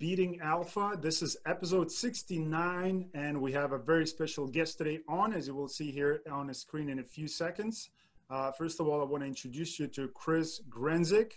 Beating Alpha. This is episode 69, and we have a very special guest today on, as you will see here on the screen in a few seconds. Uh, first of all, I want to introduce you to Chris Grenzig.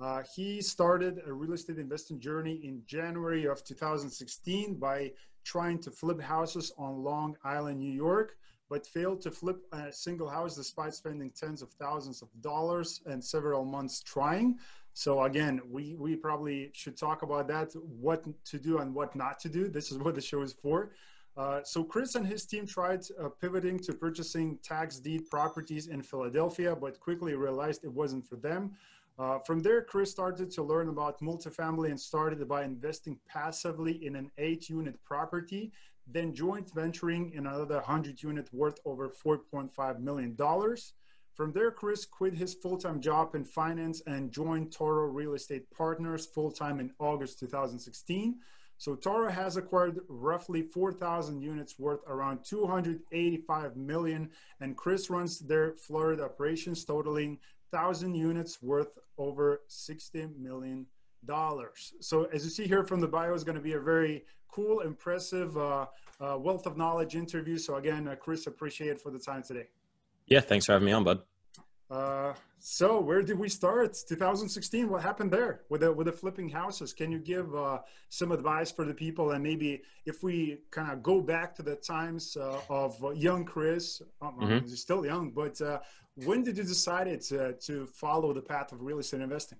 Uh, he started a real estate investing journey in January of 2016 by trying to flip houses on Long Island, New York, but failed to flip a single house despite spending tens of thousands of dollars and several months trying. So again, we, we probably should talk about that, what to do and what not to do. This is what the show is for. Uh, so Chris and his team tried uh, pivoting to purchasing tax deed properties in Philadelphia, but quickly realized it wasn't for them. Uh, from there, Chris started to learn about multifamily and started by investing passively in an eight unit property, then joint venturing in another 100 unit worth over $4.5 million. From there, Chris quit his full-time job in finance and joined Toro Real Estate Partners full-time in August 2016. So Toro has acquired roughly 4,000 units worth around 285 million, and Chris runs their Florida operations totaling 1,000 units worth over 60 million dollars. So as you see here from the bio is going to be a very cool, impressive, uh, uh, wealth of knowledge interview. So again, uh, Chris, appreciate for the time today. Yeah, thanks for having me on, bud. Uh, so where did we start? 2016. What happened there with the with the flipping houses? Can you give uh, some advice for the people? And maybe if we kind of go back to the times uh, of young Chris, um, mm-hmm. he's still young, but uh, when did you decide to to follow the path of real estate investing?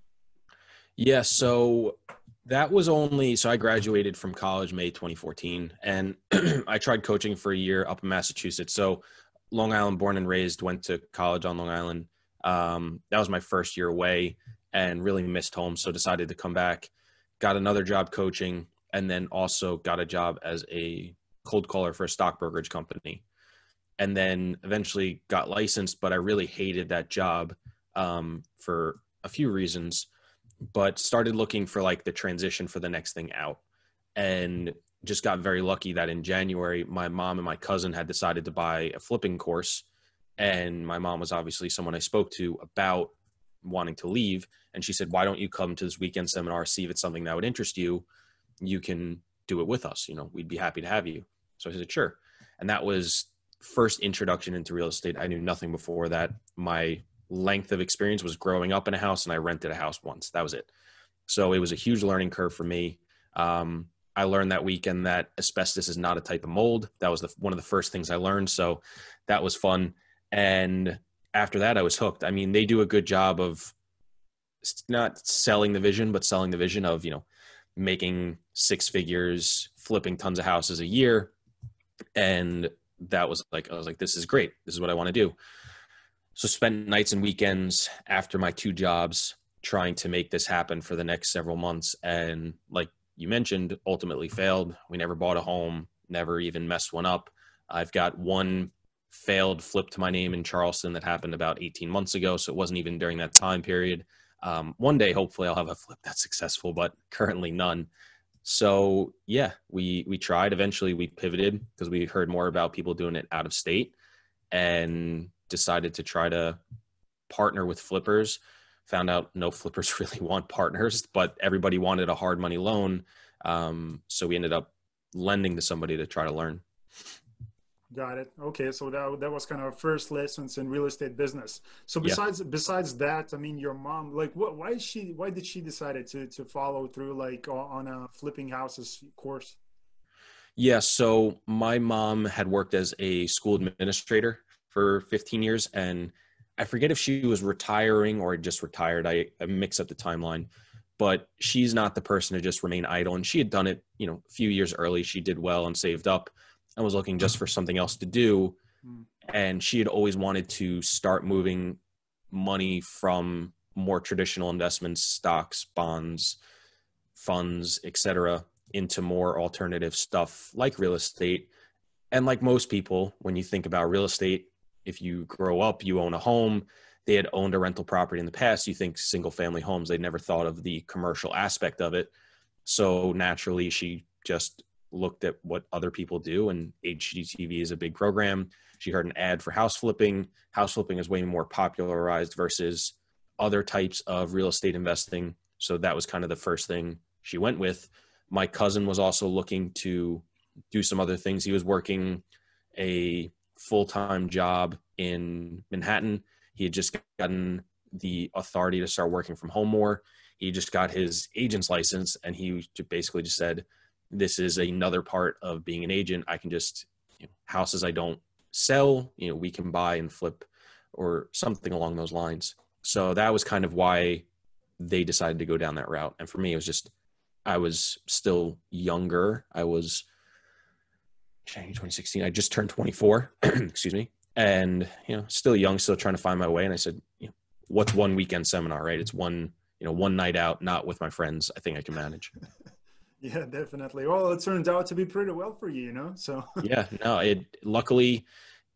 Yeah, so that was only so I graduated from college May 2014, and I tried coaching for a year up in Massachusetts. So Long Island born and raised, went to college on Long Island. Um, that was my first year away and really missed home. So decided to come back, got another job coaching, and then also got a job as a cold caller for a stock brokerage company. And then eventually got licensed, but I really hated that job um, for a few reasons. But started looking for like the transition for the next thing out. And just got very lucky that in January, my mom and my cousin had decided to buy a flipping course. And my mom was obviously someone I spoke to about wanting to leave. And she said, Why don't you come to this weekend seminar, see if it's something that would interest you? You can do it with us. You know, we'd be happy to have you. So I said, Sure. And that was first introduction into real estate. I knew nothing before that. My length of experience was growing up in a house and I rented a house once. That was it. So it was a huge learning curve for me. Um, I learned that weekend that asbestos is not a type of mold. That was the, one of the first things I learned. So that was fun. And after that, I was hooked. I mean, they do a good job of not selling the vision, but selling the vision of, you know, making six figures, flipping tons of houses a year. And that was like, I was like, this is great. This is what I want to do. So spent nights and weekends after my two jobs trying to make this happen for the next several months. And like you mentioned ultimately failed. We never bought a home, never even messed one up. I've got one failed flip to my name in Charleston that happened about 18 months ago. So it wasn't even during that time period. Um, one day, hopefully, I'll have a flip that's successful, but currently none. So yeah, we we tried. Eventually, we pivoted because we heard more about people doing it out of state, and decided to try to partner with flippers found out no flippers really want partners, but everybody wanted a hard money loan. Um, so we ended up lending to somebody to try to learn. Got it. Okay, so that that was kind of first lessons in real estate business. So besides yeah. besides that, I mean, your mom, like, what? Why she? Why did she decided to to follow through like on a flipping houses course? Yeah. So my mom had worked as a school administrator for 15 years, and I forget if she was retiring or just retired. I, I mix up the timeline, but she's not the person to just remain idle. And she had done it, you know, a few years early. She did well and saved up and was looking just for something else to do. Hmm. And she had always wanted to start moving money from more traditional investments, stocks, bonds, funds, etc., into more alternative stuff like real estate. And like most people, when you think about real estate, if you grow up, you own a home. They had owned a rental property in the past. You think single family homes. They never thought of the commercial aspect of it. So naturally, she just looked at what other people do, and HGTV is a big program. She heard an ad for house flipping. House flipping is way more popularized versus other types of real estate investing. So that was kind of the first thing she went with. My cousin was also looking to do some other things. He was working a full time job in Manhattan. He had just gotten the authority to start working from home more. He just got his agent's license and he basically just said, This is another part of being an agent. I can just, you know, houses I don't sell, you know, we can buy and flip or something along those lines. So that was kind of why they decided to go down that route. And for me, it was just, I was still younger. I was, 2016, I just turned 24, excuse me. And, you know, still young, still trying to find my way. And I said, you know, what's one weekend seminar, right? It's one, you know, one night out, not with my friends. I think I can manage. yeah, definitely. Well, it turned out to be pretty well for you, you know? So, yeah, no, it luckily,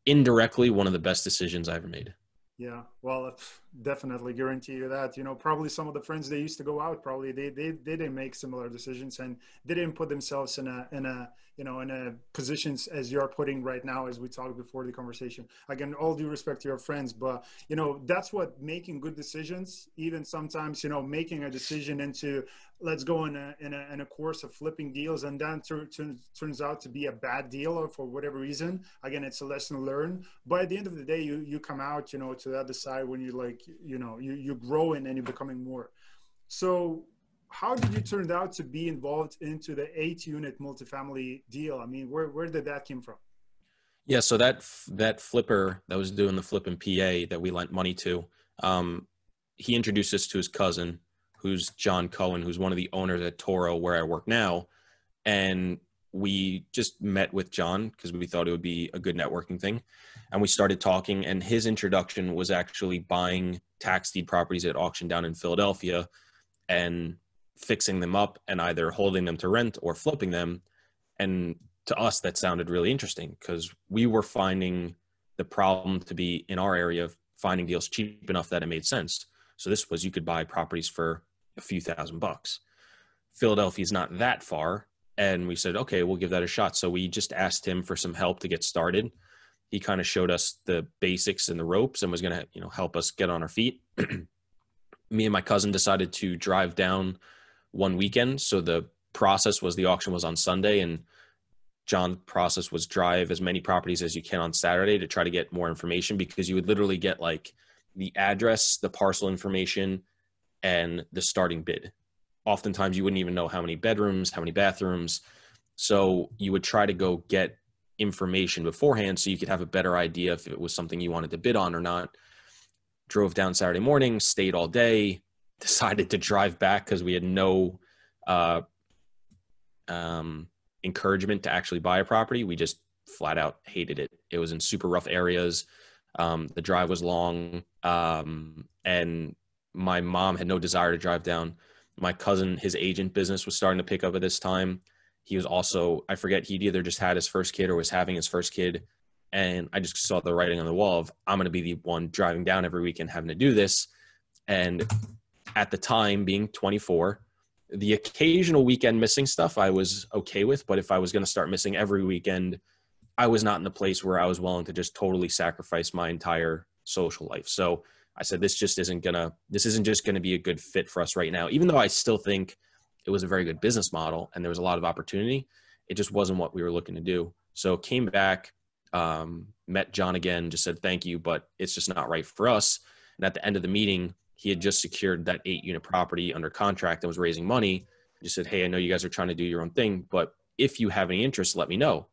indirectly, one of the best decisions I ever made. Yeah, well, definitely guarantee you that. You know, probably some of the friends they used to go out, probably they they, they didn't make similar decisions and they didn't put themselves in a in a you know in a positions as you're putting right now as we talked before the conversation. Again, all due respect to your friends, but you know that's what making good decisions. Even sometimes you know making a decision into let's go in a, in a, in a course of flipping deals and then tur- turns out to be a bad deal or for whatever reason again it's a lesson learned but at the end of the day you you come out you know to the other side when you like you know you you're growing and you're becoming more so how did you turn out to be involved into the eight unit multifamily deal i mean where, where did that came from yeah so that that flipper that was doing the flip in pa that we lent money to um, he introduced us to his cousin who's John Cohen, who's one of the owners at Toro, where I work now. And we just met with John because we thought it would be a good networking thing. And we started talking, and his introduction was actually buying tax deed properties at auction down in Philadelphia and fixing them up and either holding them to rent or flipping them. And to us, that sounded really interesting because we were finding the problem to be in our area of finding deals cheap enough that it made sense. So this was you could buy properties for a few thousand bucks. Philadelphia's not that far. And we said, okay, we'll give that a shot. So we just asked him for some help to get started. He kind of showed us the basics and the ropes and was going to, you know, help us get on our feet. Me and my cousin decided to drive down one weekend. So the process was the auction was on Sunday and John's process was drive as many properties as you can on Saturday to try to get more information because you would literally get like the address, the parcel information, and the starting bid. Oftentimes, you wouldn't even know how many bedrooms, how many bathrooms. So you would try to go get information beforehand so you could have a better idea if it was something you wanted to bid on or not. Drove down Saturday morning, stayed all day, decided to drive back because we had no uh, um, encouragement to actually buy a property. We just flat out hated it. It was in super rough areas. Um, the drive was long, um, and my mom had no desire to drive down. My cousin, his agent business was starting to pick up at this time. He was also, I forget, he'd either just had his first kid or was having his first kid. And I just saw the writing on the wall of, I'm going to be the one driving down every weekend having to do this. And at the time, being 24, the occasional weekend missing stuff I was okay with. But if I was going to start missing every weekend, I was not in the place where I was willing to just totally sacrifice my entire social life. So I said this just isn't gonna this isn't just gonna be a good fit for us right now. Even though I still think it was a very good business model and there was a lot of opportunity, it just wasn't what we were looking to do. So came back, um, met John again, just said thank you, but it's just not right for us. And at the end of the meeting, he had just secured that eight unit property under contract and was raising money. Just said, Hey, I know you guys are trying to do your own thing, but if you have any interest, let me know.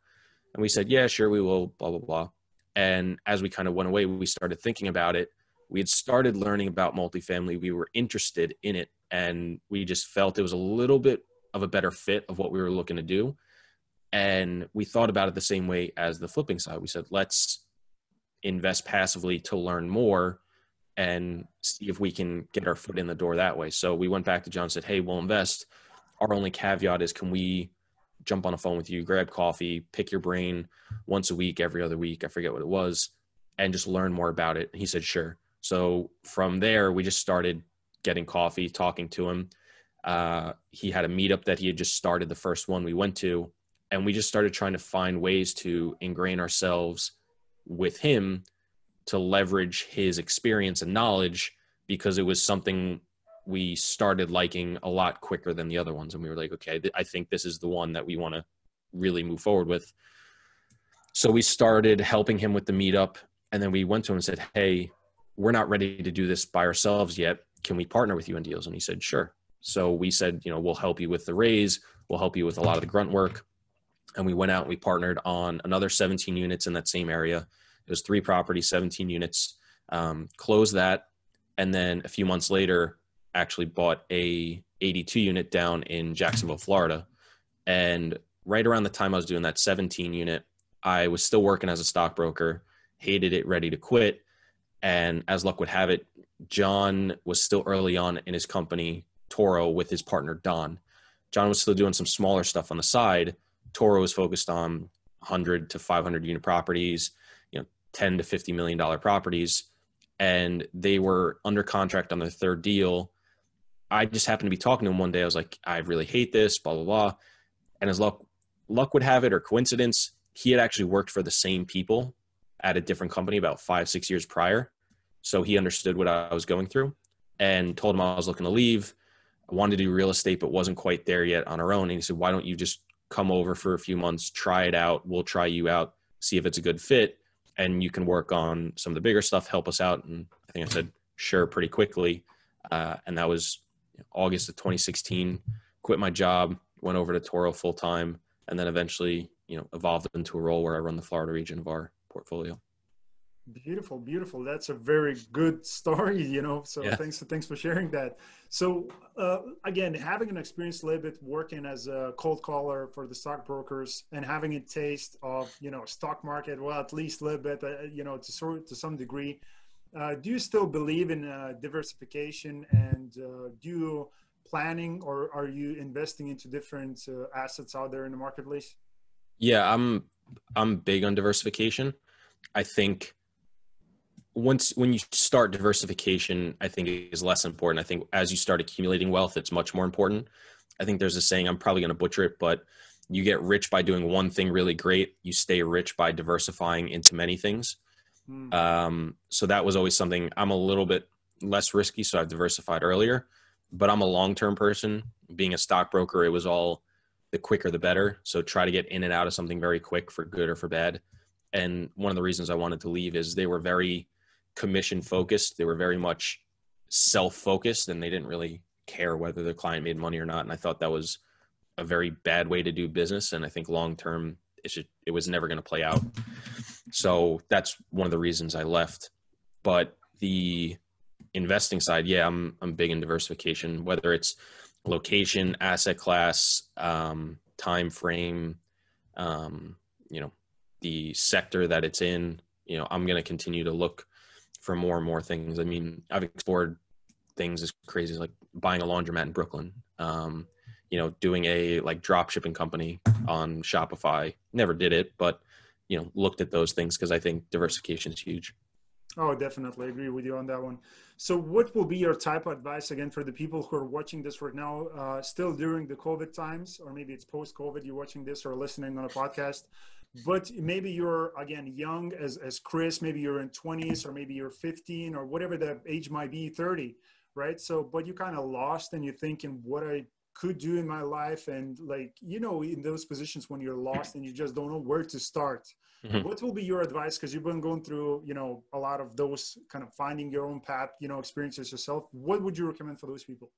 And we said, Yeah, sure, we will, blah, blah, blah. And as we kind of went away, we started thinking about it we had started learning about multifamily. We were interested in it, and we just felt it was a little bit of a better fit of what we were looking to do. And we thought about it the same way as the flipping side. We said, let's invest passively to learn more and see if we can get our foot in the door that way. So we went back to John and said, Hey, we'll invest. Our only caveat is can we jump on a phone with you, grab coffee, pick your brain once a week, every other week, I forget what it was, and just learn more about it. And he said, Sure. So from there, we just started getting coffee, talking to him. Uh, he had a meetup that he had just started, the first one we went to, and we just started trying to find ways to ingrain ourselves with him to leverage his experience and knowledge because it was something we started liking a lot quicker than the other ones. And we were like, okay, th- I think this is the one that we want to really move forward with. So we started helping him with the meetup. And then we went to him and said, hey, we're not ready to do this by ourselves yet. Can we partner with you on deals? And he said, sure. So we said, you know, we'll help you with the raise, we'll help you with a lot of the grunt work. And we went out and we partnered on another 17 units in that same area. It was three properties, 17 units. Um, closed that, and then a few months later, actually bought a 82 unit down in Jacksonville, Florida. And right around the time I was doing that 17 unit, I was still working as a stockbroker, hated it, ready to quit. And as luck would have it, John was still early on in his company, Toro, with his partner, Don. John was still doing some smaller stuff on the side. Toro was focused on 100 to 500 unit properties, you know, 10 to 50 million dollar properties, and they were under contract on their third deal. I just happened to be talking to him one day. I was like, I really hate this, blah blah blah. And as luck luck would have it, or coincidence, he had actually worked for the same people at a different company about five six years prior, so he understood what I was going through, and told him I was looking to leave. I wanted to do real estate, but wasn't quite there yet on our own. And he said, Why don't you just come over for a few months, try it out? We'll try you out, see if it's a good fit, and you can work on some of the bigger stuff, help us out. And I think I said, Sure, pretty quickly. Uh, and that was August of 2016. Quit my job, went over to Toro full time, and then eventually, you know, evolved into a role where I run the Florida region of our portfolio. Beautiful, beautiful. That's a very good story, you know. So yeah. thanks, thanks for sharing that. So uh, again, having an experience a little bit working as a cold caller for the stockbrokers and having a taste of you know stock market, well, at least a little bit, uh, you know, to sort to some degree. Uh, do you still believe in uh, diversification and uh, do you planning or are you investing into different uh, assets out there in the marketplace? Yeah, I'm I'm big on diversification. I think once when you start diversification i think is less important i think as you start accumulating wealth it's much more important i think there's a saying i'm probably going to butcher it but you get rich by doing one thing really great you stay rich by diversifying into many things mm. um, so that was always something i'm a little bit less risky so i've diversified earlier but i'm a long-term person being a stockbroker it was all the quicker the better so try to get in and out of something very quick for good or for bad and one of the reasons i wanted to leave is they were very commission focused. They were very much self focused and they didn't really care whether the client made money or not. And I thought that was a very bad way to do business. And I think long term, it, was never going to play out. So that's one of the reasons I left. But the investing side, yeah, I'm I'm big in diversification, whether it's location, asset class, um, time frame, um, you know, the sector that it's in. You know, I'm going to continue to look for more and more things. I mean, I've explored things as crazy as like buying a laundromat in Brooklyn. Um, you know, doing a like drop shipping company on Shopify. Never did it, but you know, looked at those things because I think diversification is huge. Oh, definitely agree with you on that one. So, what will be your type of advice again for the people who are watching this right now, uh, still during the COVID times, or maybe it's post COVID, you're watching this or listening on a podcast? but maybe you're again young as as chris maybe you're in 20s or maybe you're 15 or whatever the age might be 30 right so but you kind of lost and you're thinking what i could do in my life. And like you know in those positions when you're lost and you just don't know where to start mm-hmm. what will be your advice? Because you've been going through you know a lot of those kind of finding your own path you know experiences yourself. What would you recommend for those people?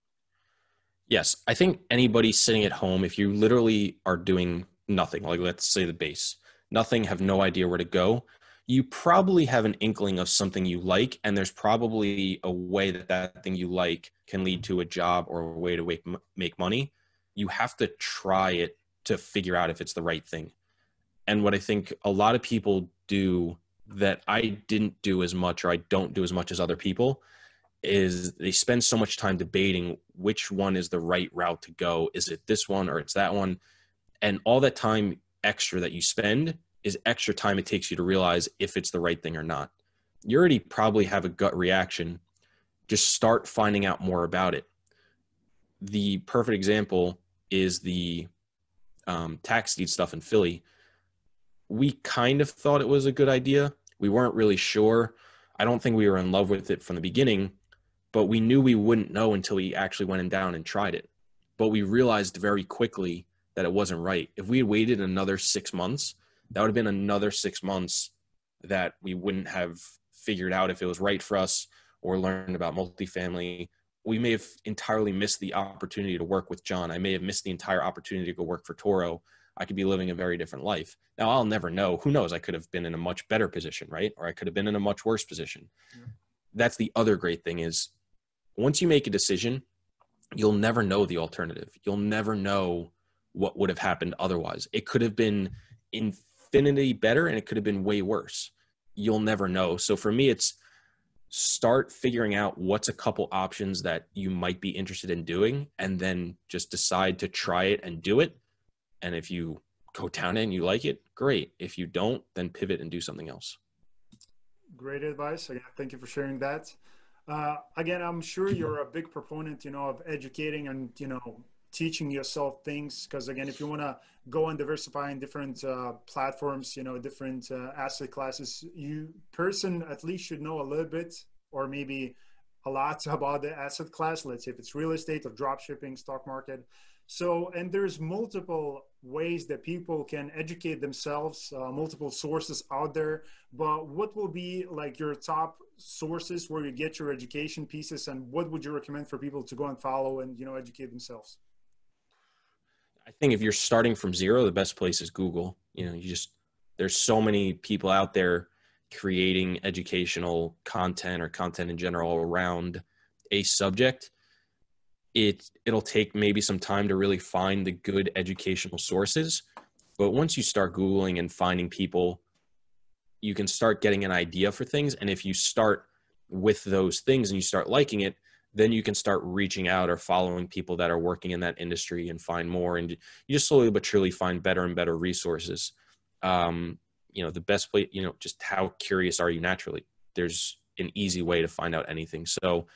Yes. I think anybody sitting at home if you literally are doing nothing like let's say the base nothing, have no idea where to go, you probably have an inkling of something you like, and there's probably a way that that thing you like can lead to a job or a way to make, money. You have to try it to figure out if it's the right thing. And what I think a lot of people do that I didn't do as much or I don't do as much as other people is they spend so much time debating which one is the right route to go. Is it this one or it's that one? And all that time extra that you spend is extra time it takes you to realize if it's the right thing or not. You already probably have a gut reaction. Just start finding out more about it. The perfect example is the um, tax deed stuff in Philly. We kind of thought it was a good idea. We weren't really sure. I don't think we were in love with it from the beginning, but we knew we wouldn't know until we actually went down and tried it. But we realized very quickly that it wasn't right. If we had waited another six months, that would have been another six months that we wouldn't have figured out if it was right for us or learned about multifamily. We may have entirely missed the opportunity to work with John. I may have missed the entire opportunity to go work for Toro. I could be living a very different life. Now, I'll never know. Who knows? I could have been in a much better position, right? Or I could have been in a much worse position. Yeah. That's the other great thing is once you make a decision, you'll never know the alternative. You'll never know what would have happened otherwise. It could have been infinity better and it could have been way worse. You'll never know. So for me, it's start figuring out what's a couple options that you might be interested in doing and then just decide to try it and do it. And if you go down and you like it, great. If you don't, then pivot and do something else. Great advice. Again, thank you for sharing that. Uh, again, I'm sure you're a big proponent, you know, of educating and you know teaching yourself things because again if you want to go and diversify in different uh, platforms you know different uh, asset classes you person at least should know a little bit or maybe a lot about the asset class. Let's say if it's real estate or drop shipping stock market. So and there's multiple ways that people can educate themselves uh, multiple sources out there. But what will be like your top sources where you get your education pieces and what would you recommend for people to go and follow and you know educate themselves I think if you're starting from zero, the best place is Google. You know, you just there's so many people out there creating educational content or content in general around a subject. It it'll take maybe some time to really find the good educational sources, but once you start googling and finding people, you can start getting an idea for things and if you start with those things and you start liking it, then you can start reaching out or following people that are working in that industry and find more and you just slowly but surely find better and better resources. Um, you know the best place you know just how curious are you naturally? There's an easy way to find out anything. So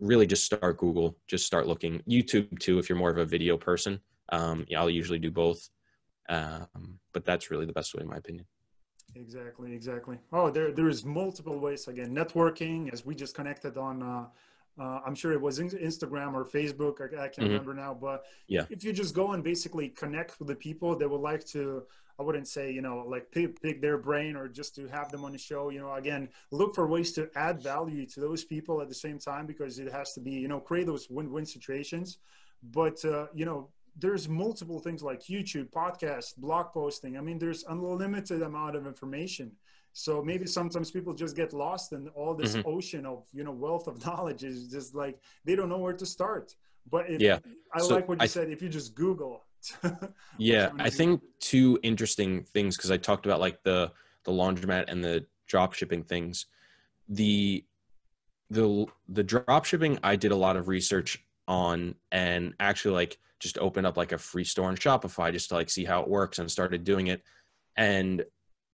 really just start google just start looking. Youtube too if you're more of a video person. Um, yeah i'll usually do both. Um, but that's really the best way in my opinion. Exactly exactly. Oh there there's multiple ways. Again networking as we just connected on uh, uh, I'm sure it was Instagram or Facebook. I, I can't mm-hmm. remember now, but yeah, if you just go and basically connect with the people that would like to, I wouldn't say you know like pick, pick their brain or just to have them on the show. You know, again, look for ways to add value to those people at the same time because it has to be you know create those win-win situations. But uh, you know, there's multiple things like YouTube, podcast, blog posting. I mean, there's unlimited amount of information so maybe sometimes people just get lost in all this mm-hmm. ocean of you know wealth of knowledge is just like they don't know where to start. But if, yeah. I so like what you I, said if you just google yeah i think two interesting things because i talked about like the the laundromat and the drop shipping things. The the the drop shipping i did a lot of research on and actually like just opened up like a free store on shopify just to like see how it works and started doing it. And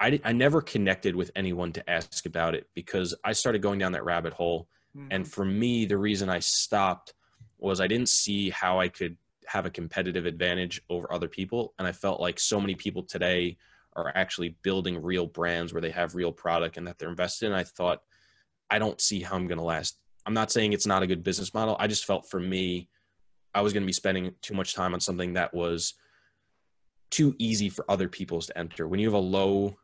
I, I never connected with anyone to ask about it because I started going down that rabbit hole. Mm-hmm. And for me, the reason I stopped was I didn't see how I could have a competitive advantage over other people. And I felt like so many people today are actually building real brands where they have real product and that they're invested in. I thought, I don't see how I'm going to last. I'm not saying it's not a good business model. I just felt for me, I was going to be spending too much time on something that was too easy for other people's to enter. When you have a low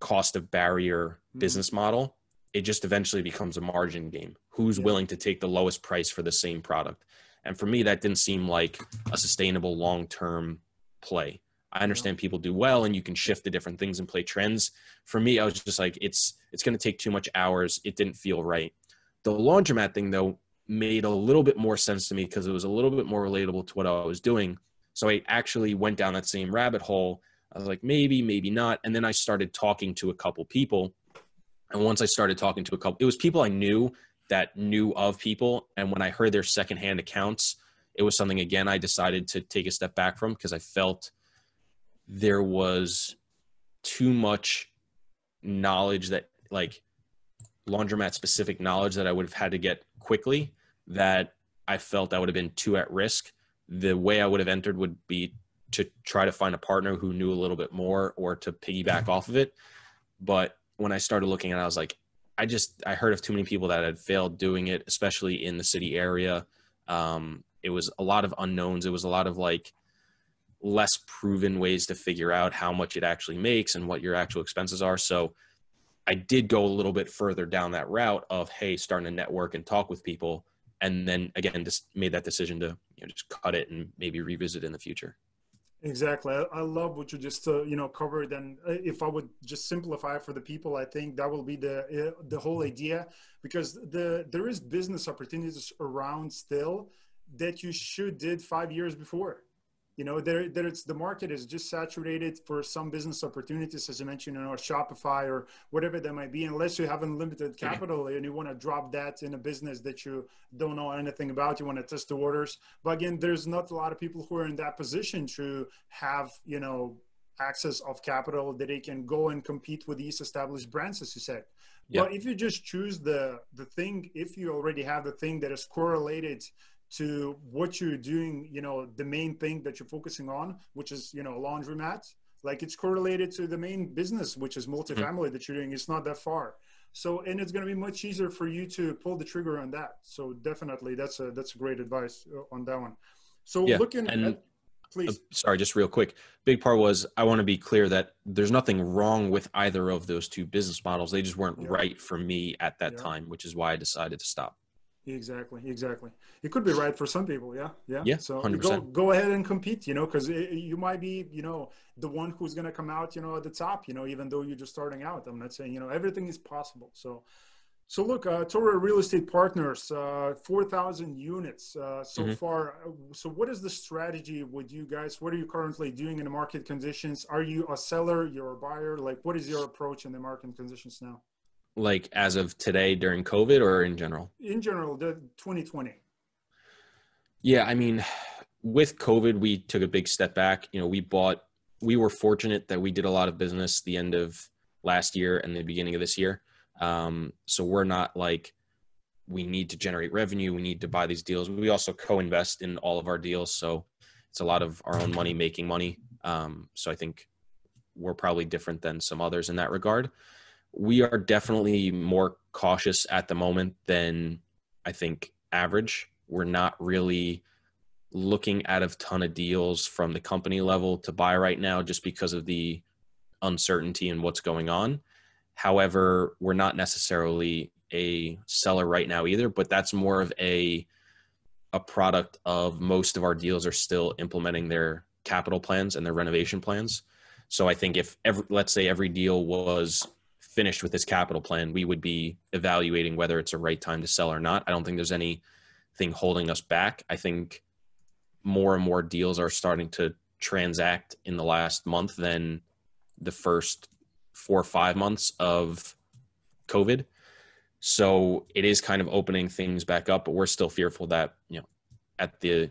cost of barrier mm-hmm. business model, it just eventually becomes a margin game. Who's yeah. willing to take the lowest price for the same product? And for me, that didn't seem like a sustainable long term play. I understand yeah. people do well and you can shift to different things and play trends. For me, I was just like, it's it's gonna take too much hours. It didn't feel right. The laundromat thing though made a little bit more sense to me because it was a little bit more relatable to what I was doing. So I actually went down that same rabbit hole I was like, maybe, maybe not. And then I started talking to a couple people. And once I started talking to a couple, it was people I knew that knew of people. And when I heard their secondhand accounts, it was something, again, I decided to take a step back from because I felt there was too much knowledge that, like, laundromat specific knowledge that I would have had to get quickly that I felt I would have been too at risk. The way I would have entered would be to try to find a partner who knew a little bit more or to piggyback off of it. But when I started looking at it, I was like, I just I heard of too many people that had failed doing it, especially in the city area. Um, it was a lot of unknowns. It was a lot of like less proven ways to figure out how much it actually makes and what your actual expenses are. So I did go a little bit further down that route of hey, starting to network and talk with people, and then again just made that decision to you know just cut it and maybe revisit in the future. Exactly. I, I love what you just uh, you know covered, and uh, if I would just simplify for the people, I think that will be the uh, the whole idea. Because the there is business opportunities around still that you should did five years before you know there there's the market is just saturated for some business opportunities as i mentioned you know shopify or whatever that might be unless you have unlimited mm-hmm. capital and you want to drop that in a business that you don't know anything about you want to test the waters. But again there's not a lot of people who are in that position to have you know access of capital that they can go and compete with these established brands as you said. But if you just choose the the thing if you already have the thing that is correlated to what you're doing, you know, the main thing that you're focusing on, which is, you know, laundromat, like it's correlated to the main business, which is multifamily mm-hmm. that you're doing. It's not that far. So, and it's going to be much easier for you to pull the trigger on that. So definitely that's a, that's a great advice uh, on that one. So yeah, looking and, at, please. Uh, sorry, just real quick. Big part was I want to be clear that there's nothing wrong with either of those two business models. They just weren't yeah. right for me at that yeah. time, which is why I decided to stop. Exactly, exactly. It could be right for some people. Yeah, yeah. Yeah. So 100%. go go ahead and compete. You know, because you might be, you know, the one who's going to come out, you know, at the top. You know, even though you're just starting out. I'm not saying you know everything is possible. So, so look, uh, Toro Real Estate Partners, uh, four thousand units uh, so mm-hmm. far. So, what is the strategy with you guys? What are you currently doing in the market conditions? Are you a seller? You're a buyer? Like, what is your approach in the market conditions now? Like as of today during COVID or in general? In general, the 2020. Yeah, I mean, with COVID, we took a big step back. You know, we bought, we were fortunate that we did a lot of business the end of last year and the beginning of this year. Um, so we're not like, we need to generate revenue. We need to buy these deals. We also co-invest in all of our deals. So it's a lot of our own money making money. Um, so I think we're probably different than some others in that regard we are definitely more cautious at the moment than I think average. We're not really looking at a ton of deals from the company level to buy right now just because of the uncertainty and what's going on. However, we're not necessarily a seller right now either, but that's more of a a product of most of our deals are still implementing their capital plans and their renovation plans. So I think if every, let's say every deal was finished with this capital plan, we would be evaluating whether it's a right time to sell or not. I don't think there's anything holding us back. I think more and more deals are starting to transact in the last month than the first four or five months of COVID. So it is kind of opening things back up, but we're still fearful that, you know, at the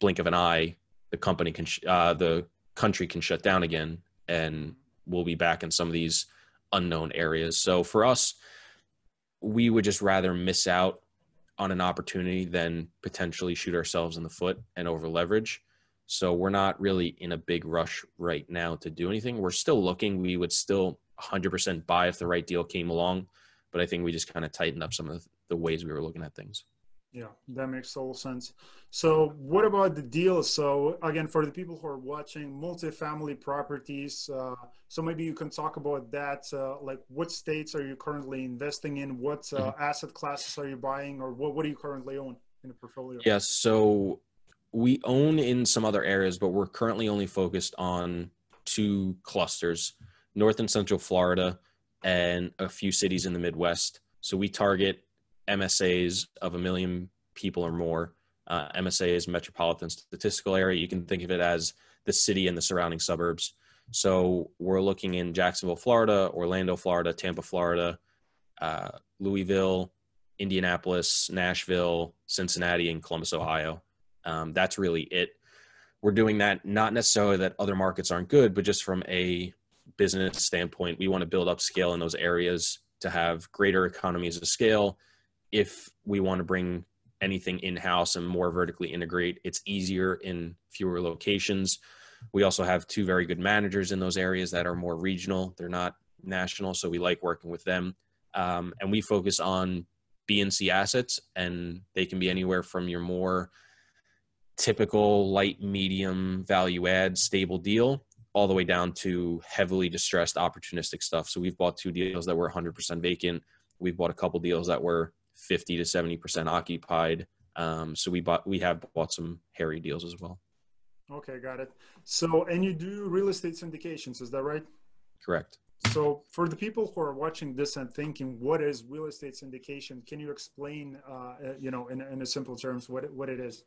blink of an eye, the company can, sh- uh, the country can shut down again and we'll be back in some of these unknown areas. So for us, we would just rather miss out on an opportunity than potentially shoot ourselves in the foot and over leverage. So we're not really in a big rush right now to do anything. We're still looking. We would still 100% buy if the right deal came along, but I think we just kind of tightened up some of the ways we were looking at things. Yeah, that makes total sense. So, what about the deals? So, again, for the people who are watching, multifamily properties. Uh, so, maybe you can talk about that. Uh, like, what states are you currently investing in? What uh, mm-hmm. asset classes are you buying, or what, what do you currently own in the portfolio? Yeah, so we own in some other areas, but we're currently only focused on two clusters North and Central Florida and a few cities in the Midwest. So, we target MSAs of a million people or more. Uh, MSA is metropolitan statistical area. You can think of it as the city and the surrounding suburbs. So we're looking in Jacksonville, Florida, Orlando, Florida, Tampa, Florida, uh, Louisville, Indianapolis, Nashville, Cincinnati, and Columbus, Ohio. Um, that's really it. We're doing that not necessarily that other markets aren't good, but just from a business standpoint, we want to build up scale in those areas to have greater economies of scale if we want to bring anything in house and more vertically integrate, it's easier in fewer locations. We also have two very good managers in those areas that are more regional. They're not national, so we like working with them. um, and we focus on B and C assets, and they can be anywhere from your more typical light, medium value add stable deal all the way down to heavily distressed opportunistic stuff. So we've bought two deals that were 100% vacant. We've bought a couple deals that were 50 to 70% occupied. Um, so we bought we have bought some hairy deals as well. Okay, got it. So and you do real estate syndications, is that right? Correct. So for the people who are watching this and thinking, what is real estate syndication? Can you explain, uh, you know, in, in a simple terms, what it, what it is?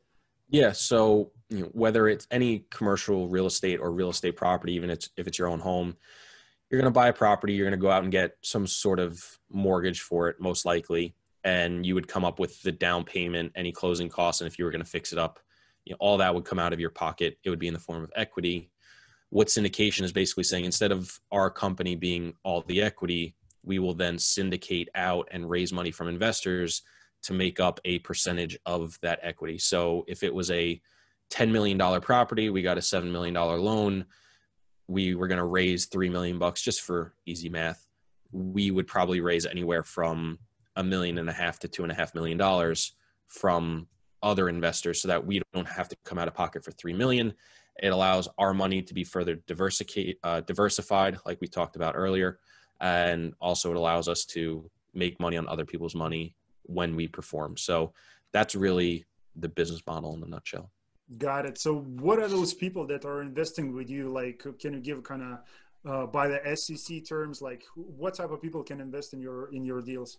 Yeah. So you know, whether it's any commercial real estate or real estate property, even it's, if it's your own home, you're going to buy a property, you're going to go out and get some sort of mortgage for it, most likely. And you would come up with the down payment, any closing costs. And if you were going to fix it up, you know, all that would come out of your pocket. It would be in the form of equity. What syndication is basically saying, instead of our company being all the equity, we will then syndicate out and raise money from investors to make up a percentage of that equity. So if it was a $10 million property, we got a $7 million loan, we were going to raise 3 million bucks just for easy math. We would probably raise anywhere from a million and a half to two and a half million dollars from other investors so that we don't have to come out of pocket for 3 million. It allows our money to be further uh, diversified, like we talked about earlier. And also it allows us to make money on other people's money when we perform. So that's really the business model in a nutshell. Got it. So what are those people that are investing with you? Like, can you give kind of uh, by the SEC terms, like what type of people can invest in your in your deals?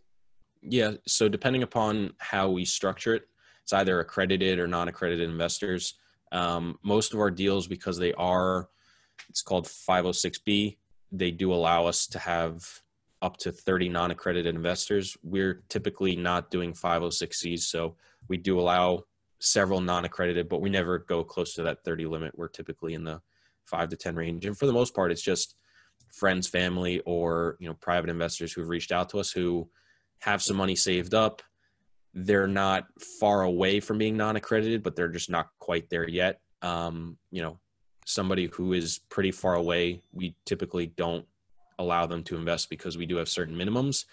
Yeah. So depending upon how we structure it, it's either accredited or non-accredited investors. Um, most of our deals, because they are, it's called 506b. They do allow us to have up to 30 non-accredited investors. We're typically not doing 506Cs, so we do allow several non-accredited, but we never go close to that 30 limit. We're typically in the five to 10 range. And for the most part, it's just friends, family, or you know, private investors who've reached out to us who have some money saved up. They're not far away from being non-accredited, but they're just not quite there yet. Um, you know, somebody who is pretty far away, we typically don't allow them to invest because we do have certain minimums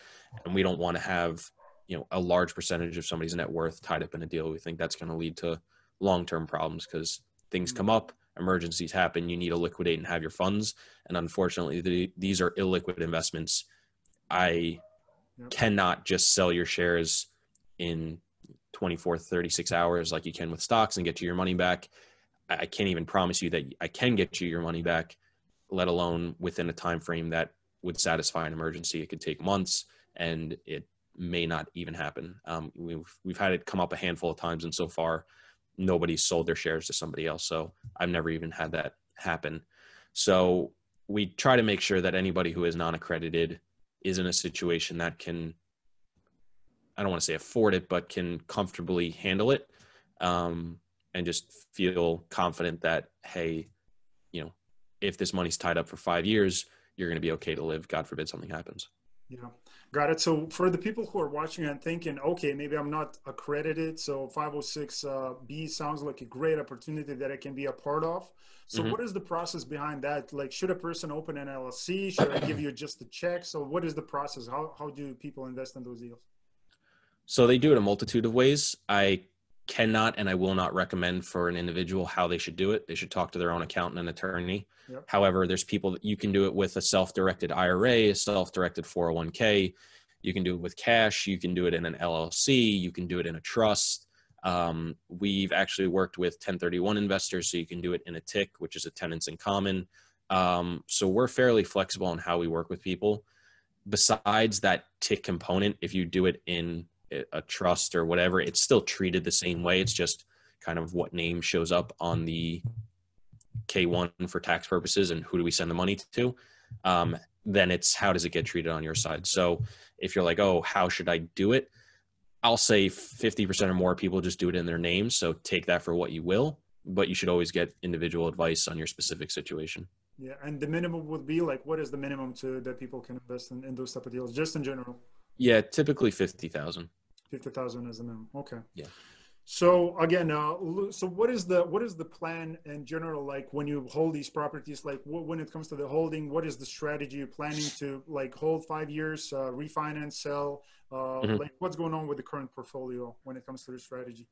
and we don't want to have you know a large percentage of somebody's net worth tied up in a deal we think that's going to lead to long-term problems because things come up emergencies happen you need to liquidate and have your funds and unfortunately the, these are illiquid investments i cannot just sell your shares in 24 36 hours like you can with stocks and get you your money back i can't even promise you that i can get you your money back let alone within a time frame that would satisfy an emergency. It could take months, and it may not even happen. Um, we've we've had it come up a handful of times, and so far, nobody's sold their shares to somebody else. So I've never even had that happen. So we try to make sure that anybody who is non-accredited is in a situation that can I don't want to say afford it, but can comfortably handle it, um, and just feel confident that hey, you know, if this money's tied up for five years, you're going to be okay to live. God forbid something happens. Yeah, got it. So for the people who are watching and thinking, okay, maybe I'm not accredited, so 506B uh, sounds like a great opportunity that I can be a part of. So mm-hmm. what is the process behind that? Like, should a person open an LLC? Should I give you just a check? So what is the process? How how do people invest in those deals? So they do it a multitude of ways. I cannot and I will not recommend for an individual how they should do it. They should talk to their own accountant and attorney. Yep. However, there's people that you can do it with a self-directed IRA, a self-directed 401k. You can do it with cash. You can do it in an LLC. You can do it in a trust. Um, we've actually worked with 1031 investors, so you can do it in a TIC, which is a tenants in common. Um, so we're fairly flexible on how we work with people. Besides that TIC component, if you do it in a trust or whatever, it's still treated the same way. It's just kind of what name shows up on the K1 for tax purposes and who do we send the money to. Um, then it's how does it get treated on your side. So if you're like, oh, how should I do it? I'll say 50% or more people just do it in their names. So take that for what you will, but you should always get individual advice on your specific situation. Yeah, and the minimum would be like, what is the minimum to that people can invest in, in those type of deals, just in general? Yeah, typically fifty thousand. Fifty thousand is the minimum. Okay. Yeah. So again, uh, so what is the what is the plan in general like when you hold these properties? Like when it comes to the holding, what is the strategy you're planning to like hold five years, uh, refinance, sell? Uh, mm-hmm. Like what's going on with the current portfolio when it comes to the strategy?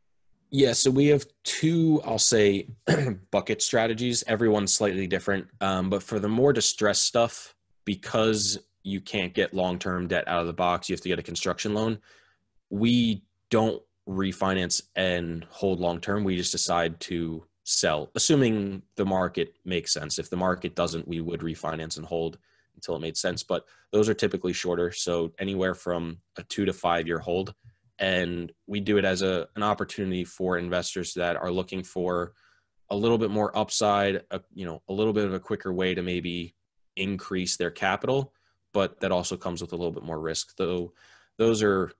Yeah, so we have two, I'll say, bucket strategies. Everyone's slightly different, um, but for the more distressed stuff, because you can't get long-term debt out of the box, you have to get a construction loan. We don't refinance and hold long term. We just decide to sell, assuming the market makes sense. If the market doesn't, we would refinance and hold until it made sense. But those are typically shorter, so anywhere from a two to five year hold. And we do it as a an opportunity for investors that are looking for a little bit more upside, a, you know, a little bit of a quicker way to maybe increase their capital, but that also comes with a little bit more risk. Though those are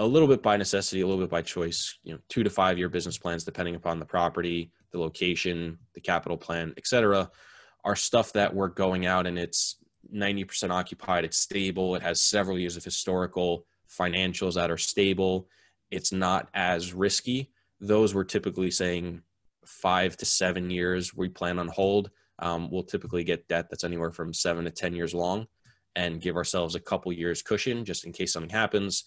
a little bit by necessity, a little bit by choice, you know, two to five year business plans, depending upon the property, the location, the capital plan, etc., are stuff that we're going out and it's 90% occupied. It's stable. It has several years of historical financials that are stable. It's not as risky. Those we're typically saying five to seven years we plan on hold. Um, we'll typically get debt that's anywhere from seven to 10 years long and give ourselves a couple years cushion just in case something happens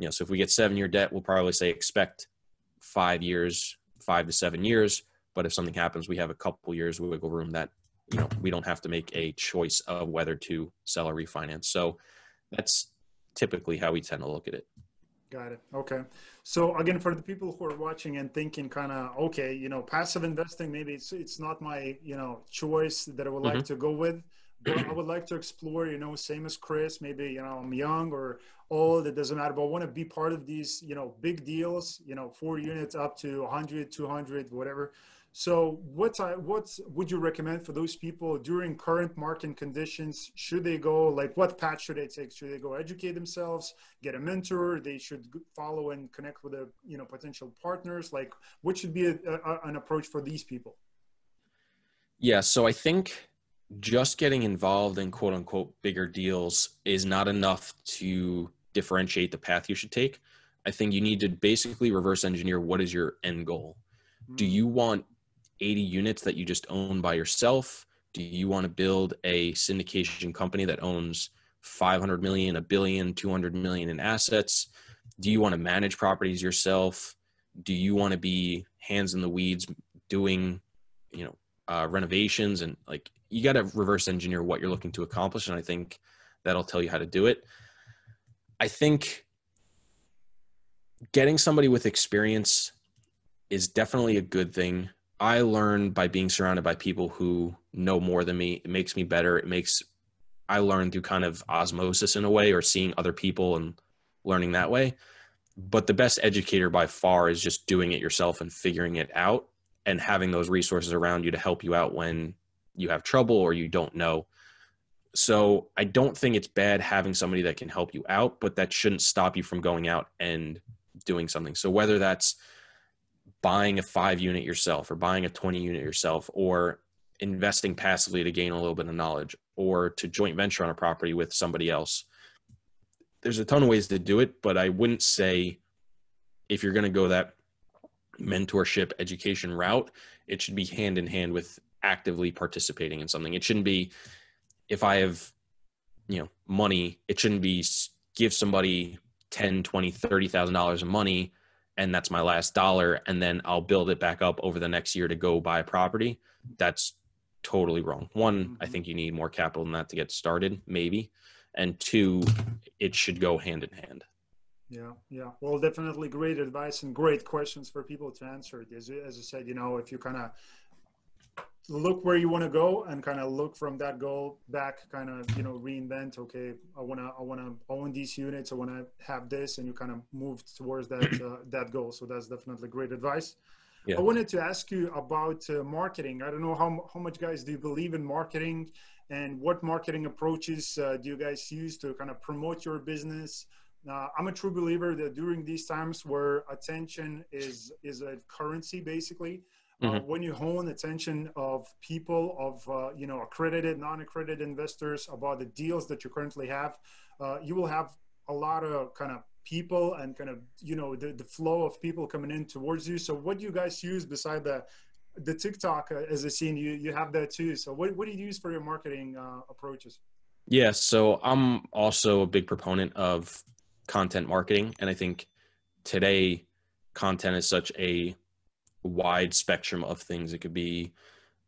you know, so if we get seven year debt, we'll probably say expect five years, five to seven years. But if something happens, we have a couple years wiggle room that, you know, we don't have to make a choice of whether to sell or refinance. So that's typically how we tend to look at it. Got it. Okay. So again, for the people who are watching and thinking kind of, okay, you know, passive investing, maybe it's, it's not my, you know, choice that I would mm-hmm. like to go with but I would like to explore, you know, same as Chris, maybe, you know, I'm young or old, it doesn't matter, but I want to be part of these, you know, big deals, you know, four units up to 100, 200, whatever. So what's I, what's would you recommend for those people during current market conditions? Should they go like what path should they take? Should they go educate themselves, get a mentor? They should follow and connect with a you know potential partners. Like what should be a, a, an approach for these people? Yeah, so I think just getting involved in quote unquote bigger deals is not enough to differentiate the path you should take. I think you need to basically reverse engineer what is your end goal. Do you want 80 units that you just own by yourself? Do you want to build a syndication company that owns 500 million, a billion, 200 million in assets? Do you want to manage properties yourself? Do you want to be hands in the weeds doing, you know, uh, renovations and like you got to reverse engineer what you're looking to accomplish and i think that'll tell you how to do it. I think getting somebody with experience is definitely a good thing. I learn by being surrounded by people who know more than me. It makes me better. It makes i learn through kind of osmosis in a way or seeing other people and learning that way. But the best educator by far is just doing it yourself and figuring it out and having those resources around you to help you out when you have trouble or you don't know. So I don't think it's bad having somebody that can help you out, but that shouldn't stop you from going out and doing something. So whether that's buying a five unit yourself or buying a 20 unit yourself or investing passively to gain a little bit of knowledge or to joint venture on a property with somebody else. There's a ton of ways to do it, but I wouldn't say if you're going to go that mentorship education route, it should be hand in hand with actively participating in something. It shouldn't be if I have, you know, money, it shouldn't be give somebody 10, 20, 30,000 dollars of money and that's my last dollar and then I'll build it back up over the next year to go buy a property. That's totally wrong. One, I mm-hmm. think you need more capital than that to get started, maybe. And two, it should go hand in hand. Yeah, yeah. Well, definitely great advice and great questions for people to answer. As, as I said, you know, if you kind of look where you want to go and kind of look from that goal back, kind of, you know, reinvent, okay, I want to, I want to own these units. I want to have this and you kind of move towards that, uh, that goal. So that's definitely great advice. Yeah. I wanted to ask you about uh, marketing. I don't know how, how much guys do you believe in marketing and what marketing approaches uh, do you guys use to kind of promote your business? Uh, I'm a true believer that during these times where attention is is a currency, basically, mm-hmm. uh, when you hone the attention of people, of uh, you know accredited, non-accredited investors about the deals that you currently have, uh, you will have a lot of kind of people and kind of you know the, the flow of people coming in towards you. So what do you guys use beside the the tiktok uh, as a scene you you have that too. So what, what do you use for your marketing uh, approaches? Yeah so i'm also a big proponent of content marketing. And i think today content is such a wide spectrum of things it could be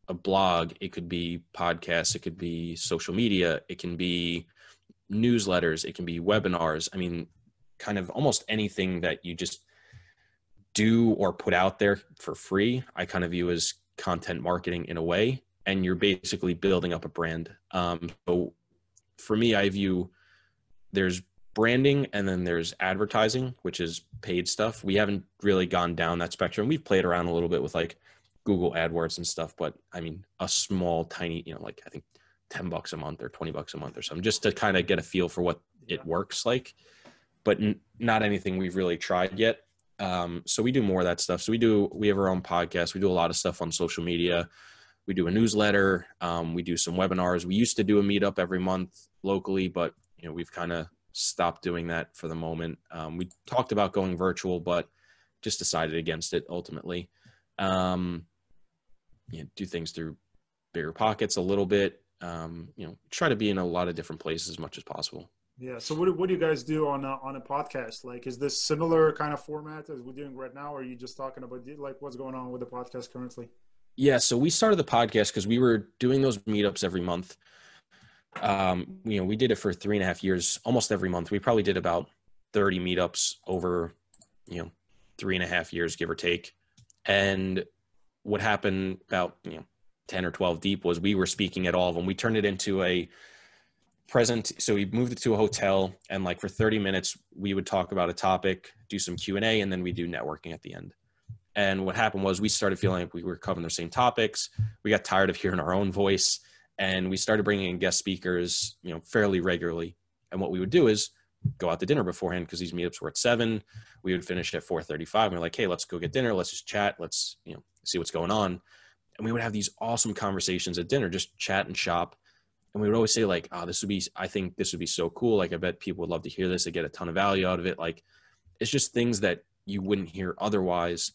a blog it could be podcasts it could be social media it can be newsletters it can be webinars i mean kind of almost anything that you just do or put out there for free, I kind of view as content marketing in a way. And you're basically building up a brand. Um, so for me, I view there's branding and then there's advertising, which is paid stuff. We haven't really gone down that spectrum. We've played around a little bit with like Google AdWords and stuff, but I mean, a small, tiny, you know, like I think 10 bucks a month or 20 bucks a month or something, just to kind of get a feel for what it works like but n- not anything we've really tried yet. Um, so we do more of that stuff. So we do we have our own podcast. We do a lot of stuff on social media. We do a newsletter. Um, we do some webinars. We used to do a meetup every month locally, but you know we've kind of stopped doing that for the moment. Um, we talked about going virtual, but just decided against it ultimately. Um, you know, do things through BiggerPockets a little bit. Um, you know, try to be in a lot of different places as much as possible. Yeah. So what, what do you guys do on a, on a podcast? Like, is this similar kind of format as we're doing right now? Or are you just talking about like what's going on with the podcast currently? Yeah. So we started the podcast because we were doing those meetups every month. Um, you know, we did it for three and a half years, almost every month. We probably did about 30 meetups over, you know, three and a half years, give or take. And what happened about, you know, 10 or 12 deep was we were speaking at all of them. We turned it into a present so we moved it to a hotel and like for 30 minutes we would talk about a topic do some q&a and then we do networking at the end and what happened was we started feeling like we were covering the same topics we got tired of hearing our own voice and we started bringing in guest speakers you know fairly regularly. And what we would do is go out to dinner beforehand because these meetups were at 7 we would finish at 4.35 and we're like hey let's go get dinner. Let's just chat. Let's you know see what's going on. And we would have these awesome conversations at dinner just chat and shop. And we would always say like oh this would be i think this would be so cool. Like i bet people would love to hear this. They get a ton of value out of it. Like it's just things that you wouldn't hear otherwise.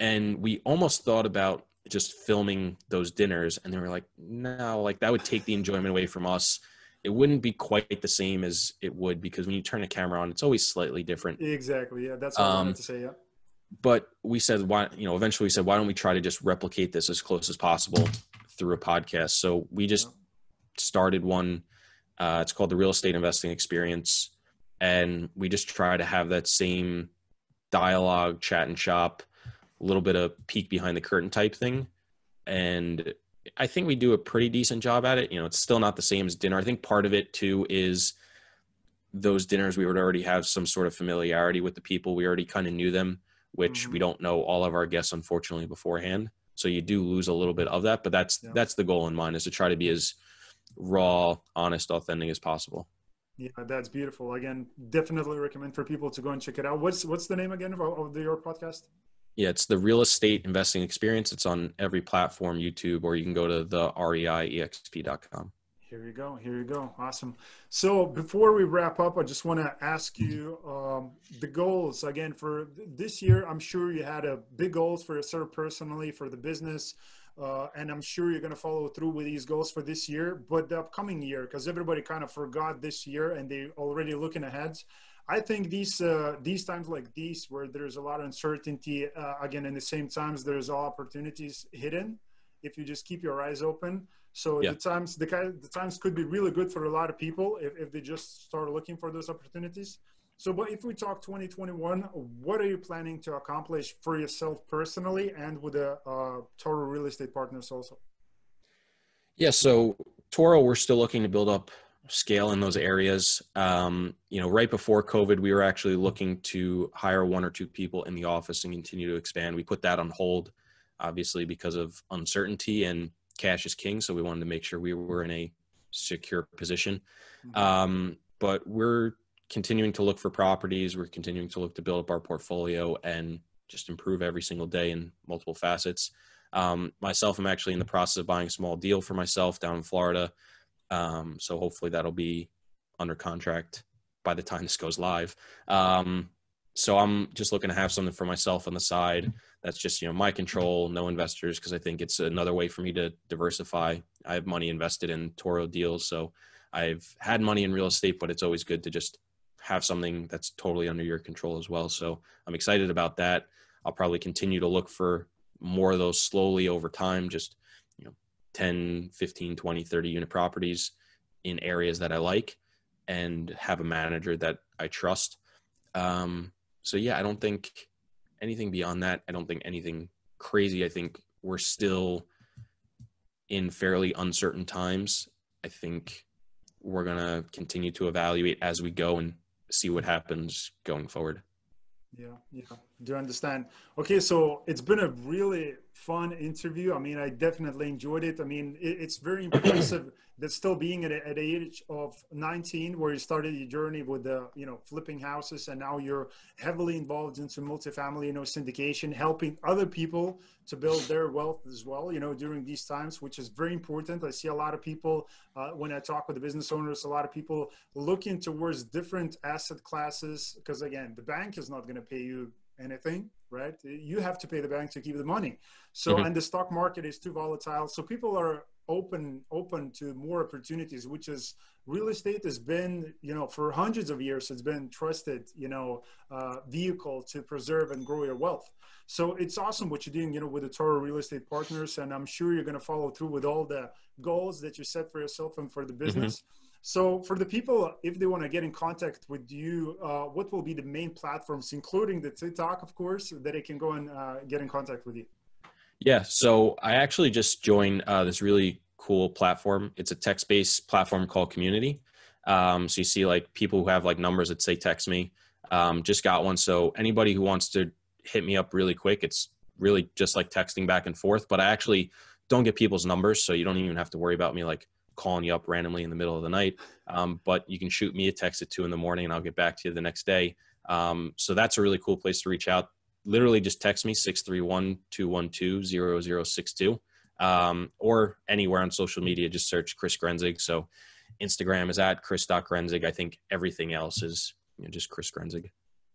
And we almost thought about just filming those dinners and they were like no like that would take the enjoyment away from us. It wouldn't be quite the same as it would because when you turn a camera on it's always slightly different. Exactly yeah that's what um, i wanted um, to say yeah. but we said why you know eventually we said why don't we try to just replicate this as close as possible through a podcast? So we just started one. Uh, it's called the Real Estate Investing Experience, and we just try to have that same dialogue, chat and shop, a little bit of peek behind the curtain type thing, and I think we do a pretty decent job at it. You know, it's still not the same as dinner. I think part of it too is those dinners we would already have some sort of familiarity with the people. We already kind of knew them, which mm-hmm. we don't know all of our guests unfortunately beforehand. So you do lose a little bit of that, but that's yeah. that's the goal in mind is to try to be as raw, honest, authentic as possible. Yeah, that's beautiful. Again, definitely recommend for people to go and check it out. What's what's the name again of, of the, your podcast? Yeah, it's the Real Estate Investing Experience. It's on every platform, YouTube, or you can go to the reiexp.com. Here you go. Here you go. Awesome. So before we wrap up, I just want to ask you um, the goals again for this year. I'm sure you had a big goals for yourself personally, for the business, uh, and I'm sure you're going to follow through with these goals for this year, but the upcoming year, because everybody kind of forgot this year and they already looking ahead. I think these uh, these times like these, where there's a lot of uncertainty, uh, again, in the same times there's all opportunities hidden if you just keep your eyes open. So yeah. the times the, the times could be really good for a lot of people if, if they just start looking for those opportunities. So, but if we talk 2021, what are you planning to accomplish for yourself personally and with the uh, Toro Real Estate Partners also? Yeah, so Toro, we're still looking to build up scale in those areas. Um, you know, right before COVID, we were actually looking to hire one or two people in the office and continue to expand. We put that on hold, obviously, because of uncertainty and cash is king. So we wanted to make sure we were in a secure position. Mm-hmm. Um, but we're continuing to look for properties. We're continuing to look to build up our portfolio and just improve every single day in multiple facets. Um, myself, I'm actually in the process of buying a small deal for myself down in Florida. Um, so hopefully that'll be under contract by the time this goes live. Um, so I'm just looking to have something for myself on the side that's just you know my control, no investors, because I think it's another way for me to diversify. I have money invested in Toro deals, so I've had money in real estate, but it's always good to just have something that's totally under your control as well. So I'm excited about that. I'll probably continue to look for more of those slowly over time, just 10, 15, 20, 30 unit properties in areas that I like and have a manager that I trust. Um, so yeah, I don't think anything beyond that. I don't think anything crazy. I think we're still in fairly uncertain times. I think we're going to continue to evaluate as we go and see what happens going forward. Yeah, yeah. Do you understand? Okay, so it's been a really fun interview. I mean, I definitely enjoyed it. I mean, it, it's very impressive that still being at, at the age of 19 where you started your journey with the you know flipping houses and now you're heavily involved into multifamily you know syndication helping other people to build their wealth as well you know during these times which is very important i see a lot of people uh, when i talk with the business owners a lot of people looking towards different asset classes because again the bank is not going to pay you anything, right? You have to pay the bank to keep the money. So, mm-hmm. and the stock market is too volatile. So people are open open to more opportunities which is real estate has been you know for hundreds of years it's been trusted you know uh, vehicle to preserve and grow your wealth so it's awesome what you're doing you know with the toro real estate partners and i'm sure you're going to follow through with all the goals that you set for yourself and for the mm-hmm. business mm-hmm. So, for the people, if they want to get in contact with you, uh, what will be the main platforms, including the TikTok, of course, that they can go and uh, get in contact with you? Yeah. So, I actually just joined uh, this really cool platform. It's a text based platform called Community. Um, so, you see like people who have like numbers that say text me. Um, just got one. So, anybody who wants to hit me up really quick, it's really just like texting back and forth. But I actually don't get people's numbers. So, you don't even have to worry about me like calling you up randomly in the middle of the night. Um, but you can shoot me a text at two in the morning and I'll get back to you the next day. Um, so that's a really cool place to reach out. Literally just text me 631 212 0062 um, or anywhere on social media. Just search Chris Grenzig. So Instagram is at chris.grenzig. I think everything else is you know, just Chris Grenzig.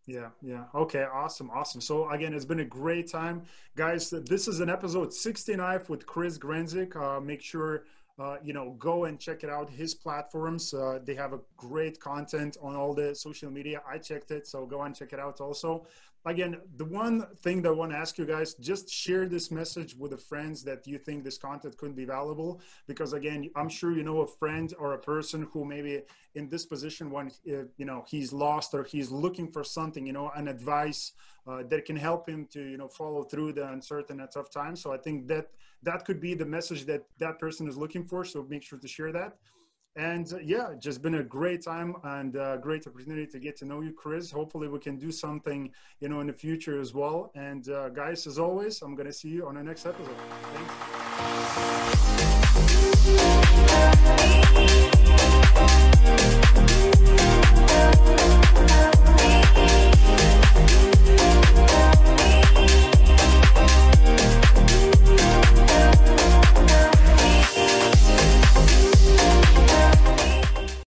Yeah, yeah. Okay, awesome, awesome. So again, it's been a great time, guys. This is an episode 69 with Chris Grenzig. Uh, make sure uh, you know, go and check it out. His platforms, uh, they have a great content on all the social media. I checked it, so go and check it out also again, the one thing that I want to ask you guys, just share this message with the friends that you think this content could be valuable. Because again, I'm sure you know a friend or a person who maybe in this position when uh, you know he's lost or he's looking for something, you know, an advice uh, that can help him to you know follow through the uncertain and tough times. So I think that that could be the message that that person is looking for. So make sure to share that. And uh, yeah, just been a great time and a great opportunity to get to know you, Chris. Hopefully, we can do something, you know, in the future as well. And uh, guys, as always, I'm to see you on the next episode. Thanks.